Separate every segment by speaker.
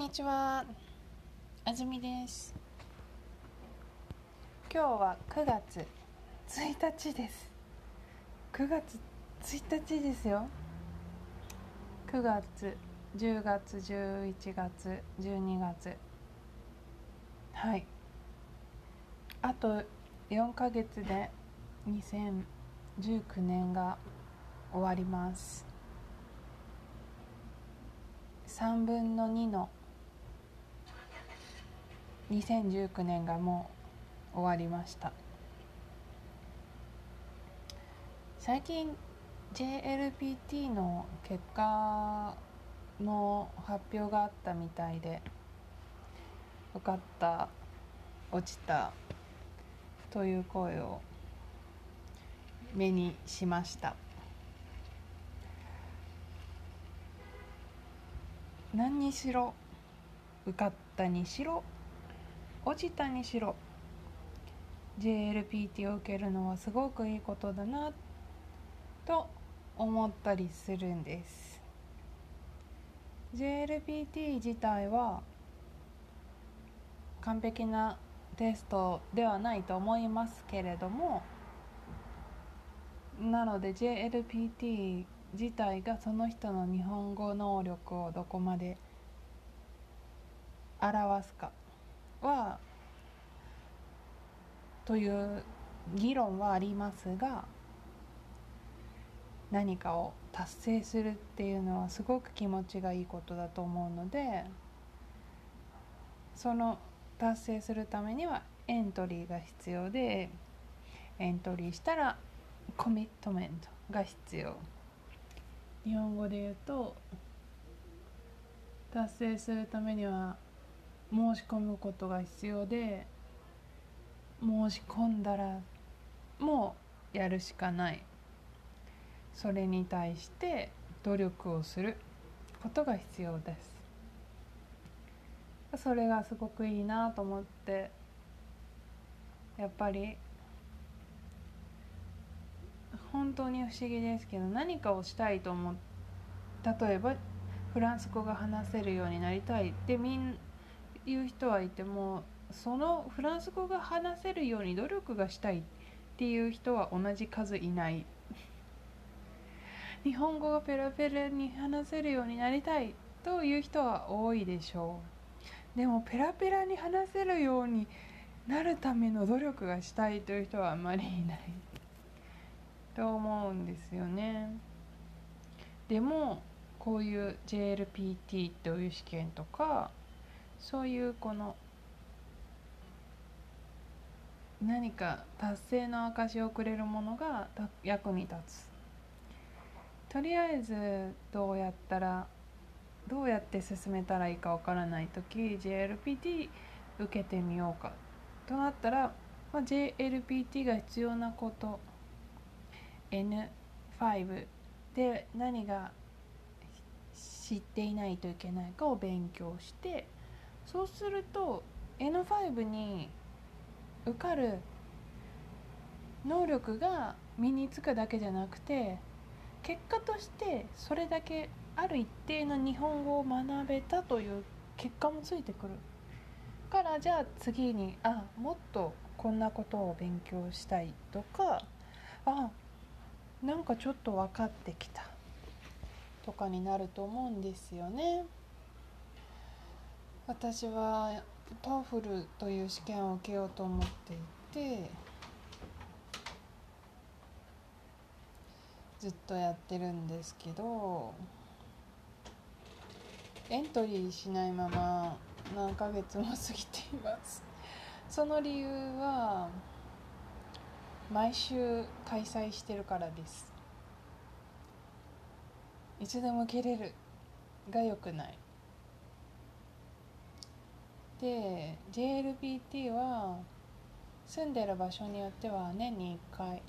Speaker 1: にちは。あずみです。今日は9月1日です。9月1日ですよ。9月10月11月12月。はい。あと4ヶ月で2019年が終わります。3分の2の2019年がもう終わりました。最近 JLPT の結果の発表があったみたいで受かった落ちたという声を目にしました。何にしろ受かったにしろ落ちたにしろ。JLPT を受けるのはすごくいいことだなと思ったりするんです。JLPT 自体は完璧なテストではないと思いますけれどもなので JLPT 自体がその人の日本語能力をどこまで表すか。はという議論はありますが何かを達成するっていうのはすごく気持ちがいいことだと思うのでその達成するためにはエントリーが必要でエントリーしたらコミットメントが必要。日本語で言うと達成するためには申し込むことが必要で申し込んだらもうやるしかない。それに対して努力をすることが必要です。それがすごくいいなと思ってやっぱり本当に不思議ですけど何かをしたいと思う。例えばフランス語が話せるようになりたい。ってみんな言う人はいてもそのフランス語が話せるように努力がしたいっていう人は同じ数いない。日本語がペラペラに話せるようになりたいという人は多いでしょう。でもペラペラに話せるようになるための努力がしたいという人はあまりいない。と思うんですよね。でもこういう JLPT という試験とかそういうこの何か達成の証をくれるものが役に立つ。とりあえずどうやったらどうやって進めたらいいかわからない時 JLPT 受けてみようか。となったら、まあ、JLPT が必要なこと N5 で何が知っていないといけないかを勉強してそうすると N5 に受かる能力が身につくだけじゃなくて結果としてそれだけある一定の日本語を学べたという結果もついてくるからじゃあ次にあもっとこんなことを勉強したいとかあなんかちょっと分かってきたとかになると思うんですよね。私は TOEFL という試験を受けようと思っていてずっとやってるんですけどエントリーしないまま何ヶ月も過ぎています。その理由は毎週開催してるからです。いつでも受けれるが良くない。で JLPT は住んでる場所によっては年に1回。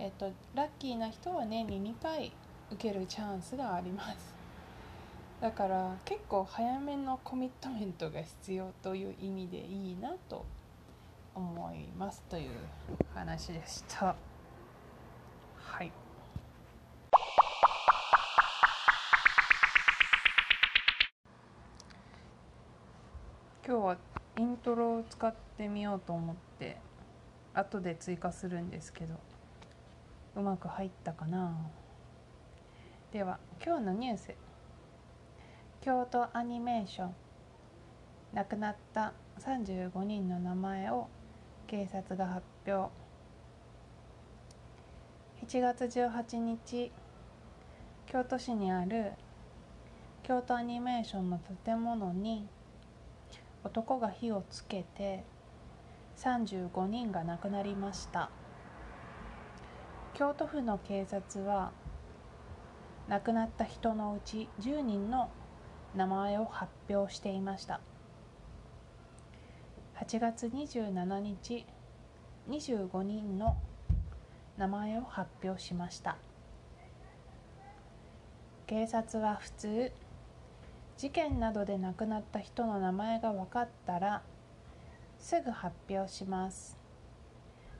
Speaker 1: えっとラッキーな人は年に2回受けるチャンスがあります。だから結構早めのコミットメントが必要という意味でいいなと思いますという話でした。はい。今日はイントロを使ってみようと思って後で追加するんですけどうまく入ったかな。では今日のニュース。京都アニメーション。亡くなった35人の名前を警察が発表。7月18日京都市にある京都アニメーションの建物に男が火をつけて35人が亡くなりました。京都府の警察は亡くなった人のうち10人の名前を発表していました。8月27日25人の名前を発表しました。警察は普通事件などで亡くなった人の名前が分かったらすぐ発表します。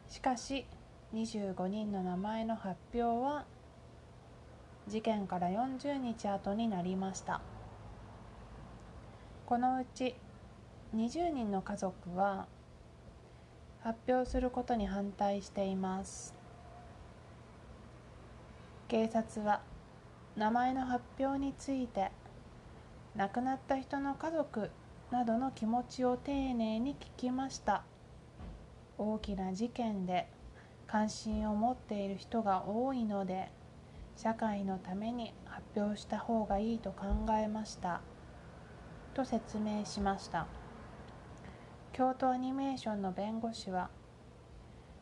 Speaker 1: しかし25人の名前の発表は事件から40日後になりました。このうち20人の家族は発表することに反対しています。警察は名前の発表について亡くなった人の家族などの気持ちを丁寧に聞きました。大きな事件で関心を持っている人が多いので社会のために発表した方がいいと考えました。と説明しました。京都アニメーションの弁護士は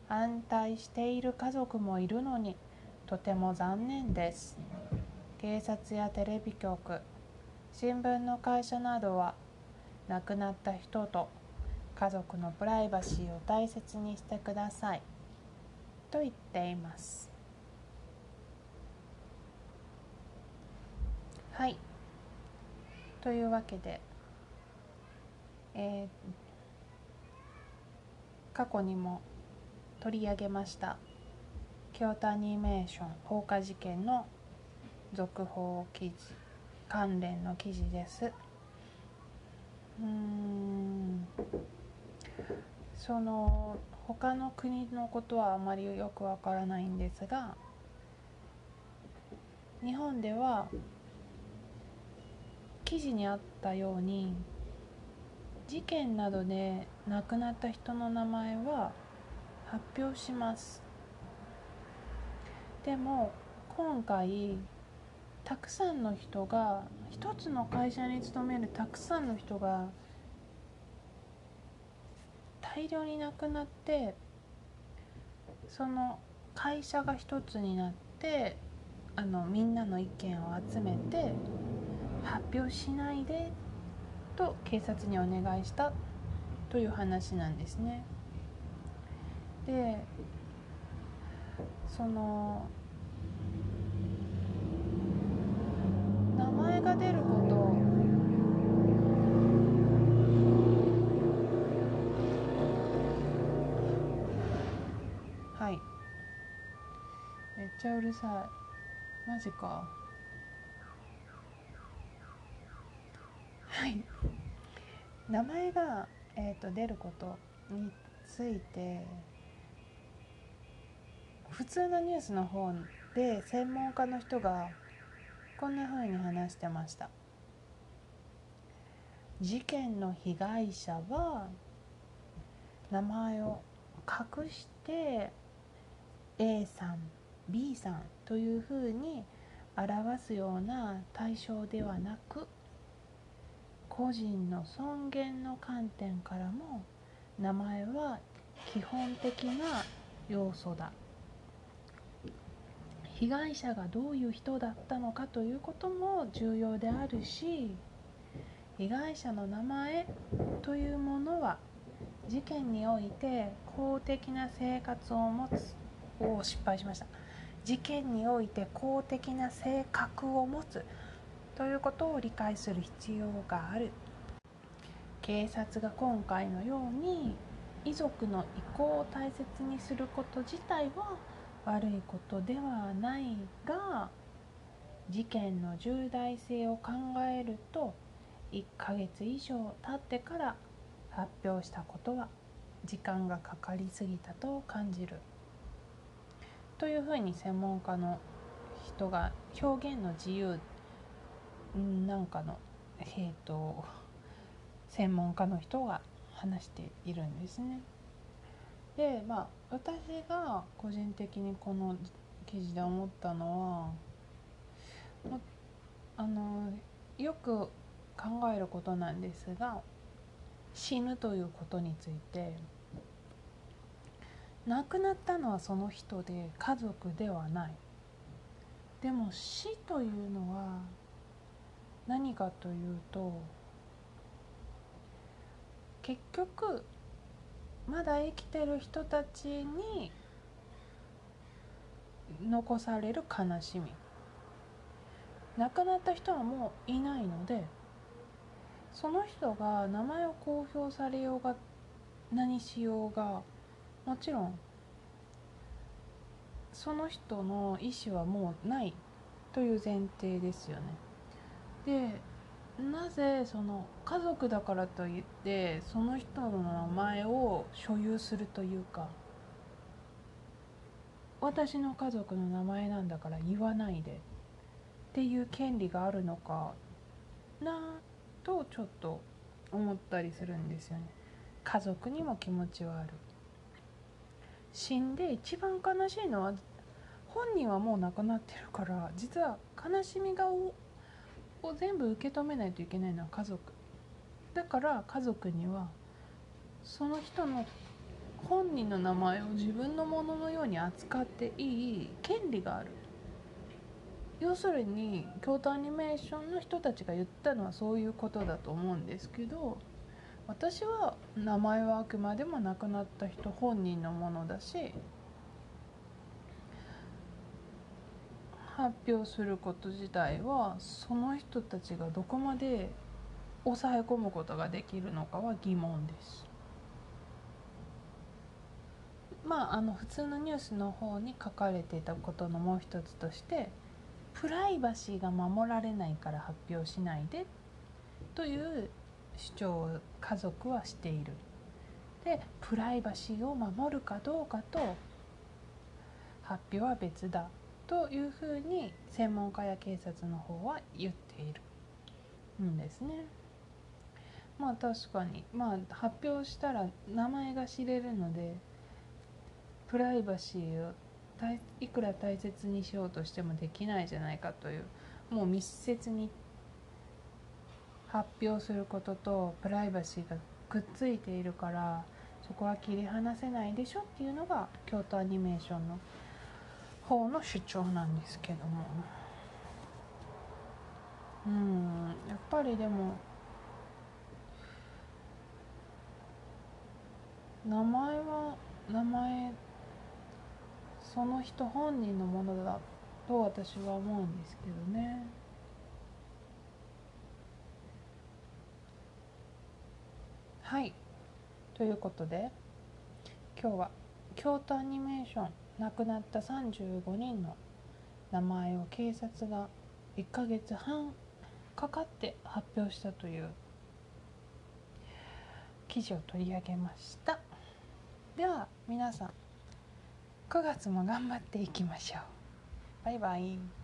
Speaker 1: 反対している家族もいるのにとても残念です。警察やテレビ局新聞の会社などは亡くなった人と家族のプライバシーを大切にしてください。と言っています。はい。というわけで、えー、過去にも取り上げました京都アニメーション放火事件の続報記事関連の記事です。うん。その他の国のことはあまりよくわからないんですが日本では記事にあったように事件などで亡くなった人の名前は発表します。でも今回たくさんの人が一つの会社に勤めるたくさんの人が大量に亡くなってその会社が一つになってあのみんなの意見を集めて発表しないでと警察にお願いしたという話なんですね。でその前が出ること。はい。めっちゃうるさい。マジか。はい。名前が、えーと、と出ることについて普通のニュースの方で専門家の人がこんな風に話してました。事件の被害者は名前を隠して A さん B さんというふうに表すような対象ではなく個人の尊厳の観点からも名前は基本的な要素だ。被害者がどういう人だったのかということも重要であるし被害者の名前というものは事件において公的な生活を持つを失敗しました。事件において公的な性格を持つということを理解する必要がある。警察が今回のように遺族の意向を大切にすること自体は悪いことではないが事件の重大性を考えると1ヶ月以上経ってから発表したことは時間がかかりすぎたと感じるというふうに専門家の人が表現の自由なんかの、えーと、専門家の人が話しているんですね。でまあ私が個人的にこの記事で思ったのはあのよく考えることなんですが死ぬということについて亡くなったのはその人で家族ではない。でも死というのは何かというと結局まだ生きてる人たちに残される悲しみ亡くなった人はもういないのでその人が名前を公表されようが何しようがもちろんその人の意思はもうないという前提ですよね。でなぜその家族だからといってその人の名前を所有するというか私の家族の名前なんだから言わないでっていう権利があるのかなとちょっと思ったりするんですよね。家族にも気持ちはある。死んで一番悲しいのは本人はもう亡くなってるから実は悲しみがを全部受け止めないといけないのは家族。だから家族にはその人の本人の名前を自分のもののように扱っていい権利がある。要するに京都アニメーションの人たちが言ったのはそういうことだと思うんですけど私は名前はあくまでも亡くなった人本人のものだし発表すること自体はその人たちがどこまで抑え込むことができるのかは疑問です。まあ、あの普通のニュースの方に書かれていたことのもう一つとしてプライバシーが守られないから発表しないでという主張を家族はしている。でプライバシーを守るかどうかと発表は別だというふうに専門家や警察の方は言っているんですね。まあ確かにまあ発表したら名前が知れるのでプライバシーをいくら大切にしようとしてもできないじゃないかというもう密接に発表することとプライバシーがくっついているからそこは切り離せないでしょっていうのが京都アニメーションの方の主張なんですけどもうんやっぱりでも名前は名前その人本人のものだと私は思うんですけどね。はいということで今日は京都アニメーション亡くなった35人の名前を警察が1ヶ月半かかって発表したという記事を取り上げました。では皆さん9月も頑張っていきましょう。バイバイ。